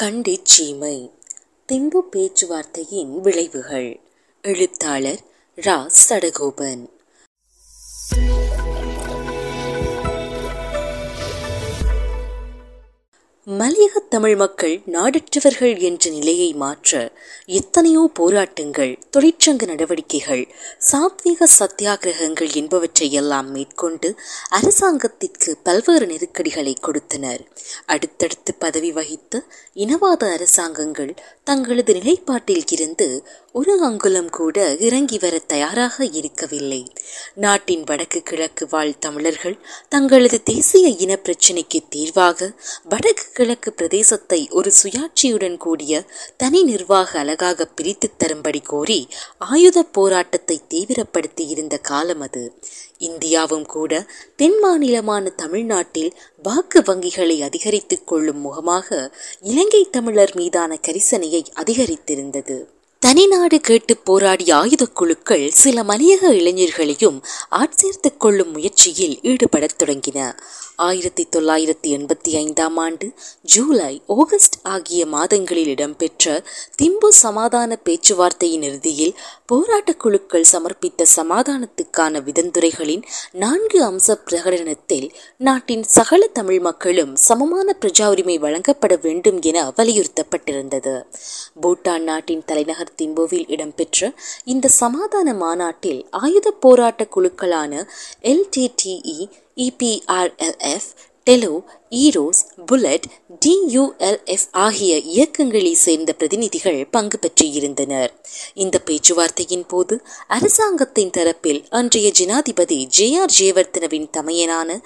கண்டிச் சீமை. திம்பு பேச்சுவார்த்தையின் விளைவுகள். எழுத்தாளர் ரா. சடகோபன். மலையக தமிழ் மக்கள் நாடற்றவர்கள் என்ற நிலையை மாற்ற எத்தனையோ போராட்டங்கள் தொழிற்சங்க நடவடிக்கைகள் சாத்வீக சத்தியாகிரகங்கள் என்பவற்றை எல்லாம் மேற்கொண்டு அரசாங்கத்திற்கு பல்வேறு நெருக்கடிகளை கொடுத்தனர். அடுத்தடுத்து பதவி வகித்த இனவாத அரசாங்கங்கள் தங்களது நிலைப்பாட்டில் இருந்து ஒரு அங்குலம் கூட இறங்கி வர தயாராக இருக்கவில்லை. நாட்டின் வடக்கு கிழக்கு வாழ் தமிழர்கள் தங்களது தேசிய இன பிரச்சினைக்கு தீர்வாக வடக்கு கிழக்கு பிரதேசத்தை ஒரு சுயாட்சியுடன் கூடிய தனி நிர்வாக அலகாக பிரித்து தரும்படி கோரி ஆயுத போராட்டத்தை தீவிரப்படுத்தி இருந்த காலம் அது. இந்தியாவும் கூட தென் மாநிலமான தமிழ்நாட்டில் வாக்கு வங்கிகளை அதிகரித்துக் கொள்ளும் முகமாக இலங்கை தமிழர் மீதான கரிசனையை அதிகரித்திருந்தது. தனிநாடு கேட்டு போராடிய ஆயுதக் குழுக்கள் சில மலையக இளைஞர்களையும் ஆட்சேர்த்துக் கொள்ளும் முயற்சியில் ஈடுபடத் தொடங்கின. ஆயிரத்தி தொள்ளாயிரத்தி எண்பத்தி ஐந்தாம் ஆண்டு ஜூலை ஆகஸ்ட் ஆகிய மாதங்களில் இடம்பெற்ற திம்பு சமாதான பேச்சுவார்த்தையின் இறுதியில் போராட்டக் குழுக்கள் சமர்ப்பித்த சமாதானத்துக்கான விதந்துரைகளின் நான்கு அம்ச பிரகடனத்தில் நாட்டின் சகல தமிழ் மக்களும் சமமான பிரஜா உரிமை வழங்கப்பட வேண்டும் என வலியுறுத்தப்பட்டிருந்தது. பூட்டான் நாட்டின் தலைநகர் திம்புவில் இடம்பெற்ற இந்த சமாதான மாநாட்டில் ஆயுத போராட்ட குழுக்களான LTTE EPRLF TELO EROS PLOTE TULF ஆகிய இயக்கங்களை சேர்ந்த பிரதிநிதிகள் பங்கு பெற்றிருந்தனர் இந்த பேச்சுவார்த்தையின் போது அரசாங்கத்தின் தரப்பில் அன்றைய ஜனாதிபதி ஜே ஆர் ஜெயவர்த்தனவின் தமையனான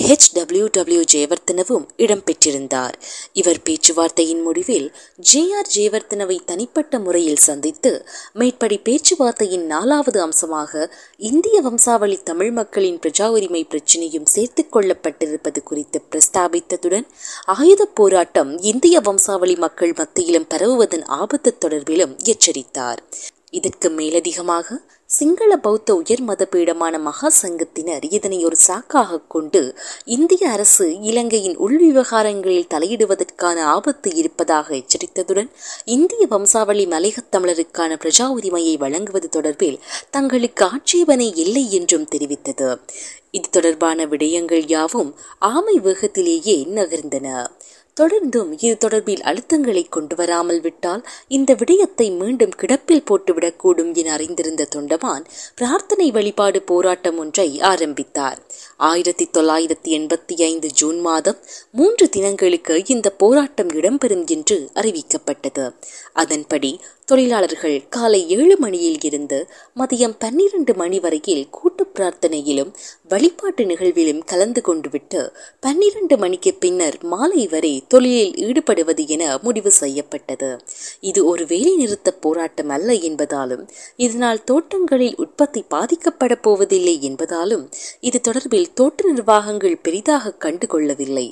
ஹெச் டபிள்யூ டபிள்யூ ஜெயவர்த்தனவும் இடம்பெற்றிருந்தார் இவர் பேச்சுவார்த்தையின் முடிவில் ஜே ஆர் ஜெயவர்த்தனவை தனிப்பட்ட முறையில் சந்தித்து மேற்படி பேச்சுவார்த்தையின் நாலாவது அம்சமாக இந்திய வம்சாவளி தமிழ் மக்களின் பிரஜா உரிமை பிரச்சினையும் சேர்த்துக் கொள்ளப்பட்டிருப்பது குறித்து குறித்து பிரஸ்தாபித்ததுடன் ஆயுத போராட்டம் இந்திய வம்சாவளி மக்கள் மத்தியிலும் பரவுவதன் ஆபத்து தொடர்பிலும் எச்சரித்தார். இதற்கு மேலதிகமாக சிங்கள பௌத்த உயர் மத பீடமான மகா சங்கத்தினர் இதனை ஒரு சாக்காக கொண்டு இந்திய அரசு இலங்கையின் உள் விவகாரங்களில் தலையிடுவதற்கான ஆபத்து இருப்பதாக எச்சரித்ததுடன் இந்திய வம்சாவளி மலையகத் தமிழருக்கான பிரஜா உரிமையை வழங்குவது தொடர்பில் தங்களுக்கு ஆட்சேபனை இல்லை என்றும் தெரிவித்தது. இது தொடர்பான விடயங்கள் யாவும் ஆமை வேகத்திலேயே நகர்ந்தன. தொடர்ந்தும் இது தொடர்பில் அழுத்தங்களை கொண்டு வராமல் விட்டால் இந்த விடயத்தை மீண்டும் கிடப்பில் போட்டுவிடக்கூடும் என அறிந்திருந்த தொண்டமான் பிரார்த்தனை வழிபாடு போராட்டம் ஒன்றை ஆரம்பித்தார். ஆயிரத்தி தொள்ளாயிரத்தி எண்பத்தி ஐந்து ஜூன் மாதம் மூன்று தினங்களுக்கு இந்த போராட்டம் இடம்பெறும் என்று அறிவிக்கப்பட்டது. அதன்படி தொழிலாளர்கள் காலை ஏழு மணியில் இருந்து மதியம் பன்னிரண்டு மணி வரையில் கூட்டு பிரார்த்தனையிலும் வழிபாட்டு நிகழ்விலும் கலந்து கொண்டு விட்டு பன்னிரண்டு மணிக்கு பின்னர் மாலை வரை தொழிலில் ஈடுபடுவது என முடிவு செய்யப்பட்டது. இது ஒரு வேலை நிறுத்த போராட்டம் அல்ல என்பதாலும் இதனால் தோட்டங்களில் உற்பத்தி பாதிக்கப்பட போவதில்லை என்பதாலும் இது தொடர்பில் தோட்ட நிர்வாகங்கள் பெரிதாக கண்டுகொள்ளவில்லை.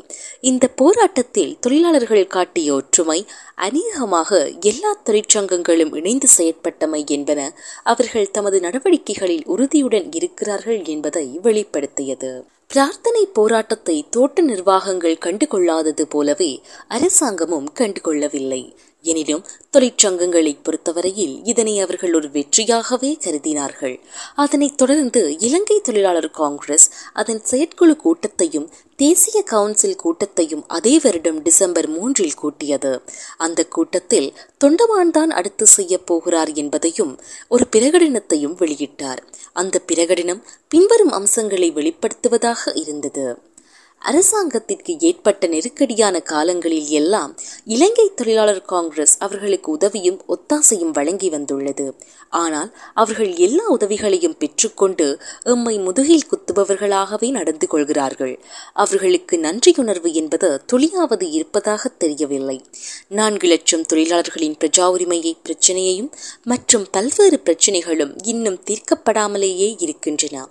இந்த போராட்டத்தில் தொழிலாளர்கள் காட்டிய ஒற்றுமை அநேகமாக எல்லா தொழிற்சங்கங்கள் தொழிற்சங்கங்களும் இணைந்து செயற்பட்டமை என்பன அவர்கள் தமது நடவடிக்கைகளில் உறுதியுடன் இருக்கிறார்கள் என்பதை வெளிப்படுத்தியது. பிரார்த்தனை போராட்டத்தை தோட்ட நிர்வாகங்கள் கண்டுகொள்ளாதது போலவே அரசாங்கமும் கண்டுகொள்ளவில்லை. எனினும் தொழிற்சங்கங்களை பொறுத்தவரையில் இதனை அவர்கள் ஒரு வெற்றியாகவே கருதினார்கள். அதனைத் தொடர்ந்து இலங்கை தொழிலாளர் காங்கிரஸ் அதன் செயற்குழு கூட்டத்தையும் தேசிய கவுன்சில் கூட்டத்தையும் அதே வருடம் டிசம்பர் மூன்றில் கூட்டியது. அந்த கூட்டத்தில் தொண்டமான் தான் அடுத்து செய்ய போகிறார் என்பதையும் ஒரு பிரகடனத்தையும் வெளியிட்டார். அந்த பிரகடனம் பின்வரும் அம்சங்களை வெளிப்படுத்துவதாக இருந்தது. அரசாங்கத்திற்கு ஏற்பட்ட நெருக்கடியான காலங்களில் எல்லாம் இலங்கை தொழிலாளர் காங்கிரஸ் அவர்களுக்கு உதவியும் ஒத்தாசையும் வழங்கி வந்துள்ளது. ஆனால் அவர்கள் எல்லா உதவிகளையும் பெற்றுக்கொண்டு எம்மை முதுகில் குத்துபவர்களாகவே நடந்து கொள்கிறார்கள். அவர்களுக்கு நன்றியுணர்வு என்பது துளியாவது இருப்பதாக தெரியவில்லை. நான்கு லட்சம் தொழிலாளர்களின் பிரஜா உரிமையை பிரச்சனையையும் மற்றும் பல்வேறு பிரச்சனைகளும் இன்னும் தீர்க்கப்படாமலேயே இருக்கின்றன.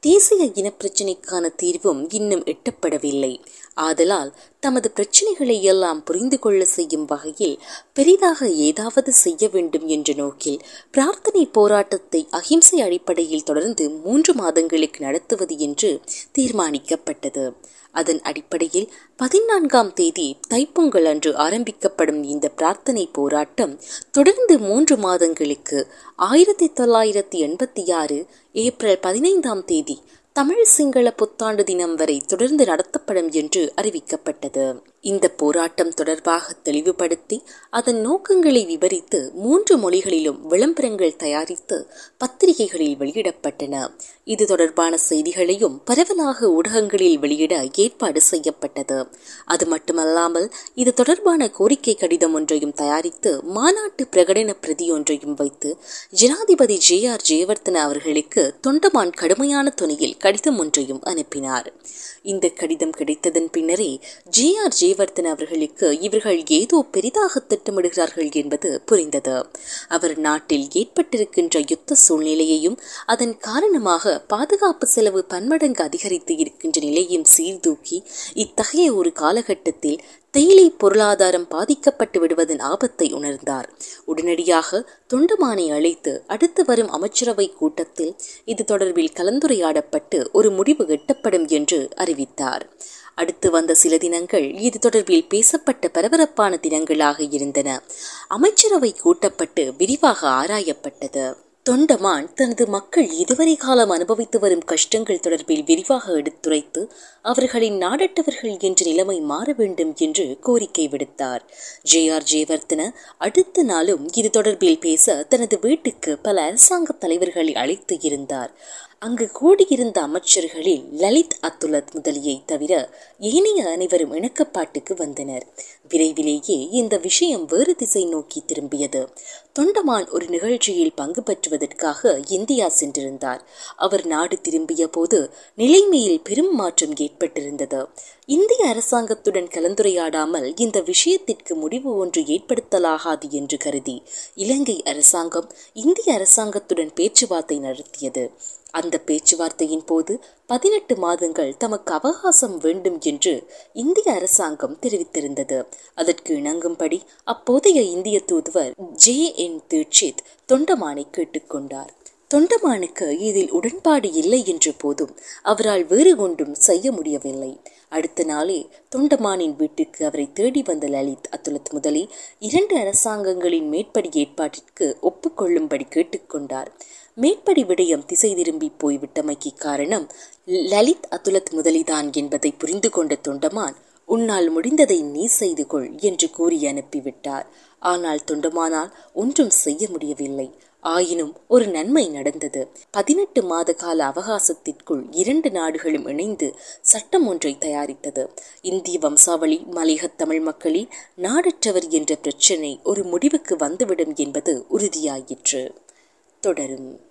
தேசிய இனப்பிரச்சினைக்கான தீர்வும் இன்னும் எட்டப்படவில்லை. ஆதலால் தமது பிரச்சனைகளை எல்லாம் புரிந்து கொள்ள செய்யும் வகையில் பெரிதாக ஏதாவது செய்ய வேண்டும் என்ற நோக்கில் பிரார்த்தனை போராட்டத்தை அகிம்சை அடிப்படையில் தொடர்ந்து மூன்று மாதங்களுக்கு நடத்துவது என்று தீர்மானிக்கப்பட்டது. அதன் அடிப்படையில் பதினான்காம் தேதி தைப்பொங்கல் அன்று ஆரம்பிக்கப்படும் இந்த பிரார்த்தனை போராட்டம் தொடர்ந்து மூன்று மாதங்களுக்கு ஆயிரத்தி தொள்ளாயிரத்தி எண்பத்தி ஆறு ஏப்ரல் பதினைந்தாம் தேதி தமிழ் சிங்கள புத்தாண்டு தினம் வரை தொடர்ந்து நடத்தப்படும் என்று அறிவிக்கப்பட்டது. இந்த போராட்டம் தொடர்பாக தெளிவுபடுத்தி அதன் நோக்கங்களை விவரித்து மூன்று மொழிகளிலும் விளம்பரங்கள் தயாரித்து பத்திரிகைகளில் வெளியிடப்பட்டன. இது தொடர்பான செய்திகளையும் பரவலாக ஊடகங்களில் வெளியிட ஏற்பாடு செய்யப்பட்டது. அது மட்டுமல்லாமல் இது தொடர்பான கோரிக்கை கடிதம் ஒன்றையும் தயாரித்து மாநாட்டு பிரகடன பிரதி ஒன்றையும் வைத்து ஜனாதிபதி ஜே ஆர் ஜெயவர்தன அவர்களுக்கு தொண்டமான் கடுமையான துணையில் கடிதம் ஒன்றையும் அனுப்பினார். இந்த கடிதம் கிடைத்ததன் பின்னரே ஜே ஆர் ஜே ஜெயவர்தன் அவர்களுக்கு இவர்கள் ஏதோ பெரிதாக திட்டமிடுகிறார்கள் என்பது புரிந்தது. அவர் நாட்டில் ஏற்பட்டிருக்கின்ற யுத்த சூழ்நிலையையும் அதன் காரணமாக பாதுகாப்பு செலவு பன்மடங்கு அதிகரித்து இருக்கின்ற நிலையும் சீர்தூக்கி இத்தகைய ஒரு காலகட்டத்தில் தேயிலை பொருளாதாரம் பாதிக்கப்பட்டு விடுவதன் ஆபத்தை உணர்ந்தார். உடனடியாக தொண்டமானை அழைத்து அடுத்து வரும் அமைச்சரவை கூட்டத்தில் இது தொடர்பில் கலந்துரையாடப்பட்டு ஒரு முடிவு எட்டப்படும் என்று அறிவித்தார். அடுத்து வந்த சில தினங்கள் இது தொடர்பில் பேசப்பட்ட பரபரப்பான தினங்களாக இருந்தன. அமைச்சரவை கூட்டப்பட்டு விரிவாக ஆராயப்பட்டது. தொண்டமான் தனது மக்கள் இதுவரை காலம் அனுபவித்து வரும் கஷ்டங்கள் தொடர்பில் விரிவாக எடுத்துரைத்து அவர்களின் நாடட்டவர்கள் என்ற நிலைமை மாற வேண்டும் என்று கோரிக்கை விடுத்தார். ஜே ஆர் ஜெயவர்தன அடுத்த நாளும் இது தொடர்பில் பேச தனது வீட்டுக்கு பல அரசாங்க தலைவர்களை அழைத்து இருந்தார். அங்கு கூடியிருந்த அமைச்சர்களில் லலித் அத்துலத் முதலியை தவிர ஏனைய அனைவரும் இணக்கப்பாட்டுக்கு வந்தனர். விரைவிலேயே இந்த விஷயம் வேறு திசை நோக்கி திரும்பியது. தொண்டமான் ஒரு நிகழ்ச்சியில் பங்கு பெற்றுவதற்காக இந்தியா சென்றிருந்தார். அவர் நாடு திரும்பிய போது நிலைமையில் பெரும் மாற்றம் ஏற்பட்டிருந்தது. இந்திய அரசாங்கத்துடன் கலந்துரையாடாமல் இந்த விஷயத்திற்கு முடிவு ஒன்று ஏற்படுத்தலாகாது என்று கருதி இலங்கை அரசாங்கம் இந்திய அரசாங்கத்துடன் பேச்சுவார்த்தை நடத்தியது. அந்த பேச்சுவார்த்தையின் போது பதினெட்டு மாதங்கள் தமக்கு அவகாசம் வேண்டும் என்று இந்திய அரசாங்கம் தெரிவித்திருந்தது. அதற்கு இணங்கும்படி அப்போதைய இந்திய தூதுவர் ஜே என் தீட்சித் தொண்டமானை கேட்டுக்கொண்டார் தொண்டமானுக்கு இதில் உடன்பாடு இல்லை என்ற போதும் அவரால் வேறு ஒன்றும் செய்ய முடியவில்லை. அடுத்த நாளே தொண்டமானின் வீட்டுக்கு அவரை தேடி வந்த லலித் அத்துலத் முதலி இரண்டு அரசாங்கங்களின் மேற்படி ஏற்பாட்டிற்கு ஒப்புக்கொள்ளும்படி கேட்டுக்கொண்டார் மேற்படி விடயம் திசை திரும்பி போய்விட்டமைக்கு காரணம் லலித் அதுலத் முதலிதான் என்பதை புரிந்து கொண்ட தொண்டமான் உன்னால் முடிந்ததை நீ செய்து கொள் என்று கூறி அனுப்பிவிட்டார். ஆனால் தொண்டமானால் ஒன்றும் செய்ய முடியவில்லை. ஆயினும் ஒரு நன்மை நடந்தது. பதினெட்டு மாத கால அவகாசத்திற்குள் இரண்டு நாடுகளும் இணைந்து சட்டம் ஒன்றை தயாரித்தது. இந்திய வம்சாவளி மலையக தமிழ் மக்களின் நாடற்றவர் என்ற பிரச்சினை ஒரு முடிவுக்கு வந்துவிடும் என்பது உறுதியாயிற்று. தொடரும்.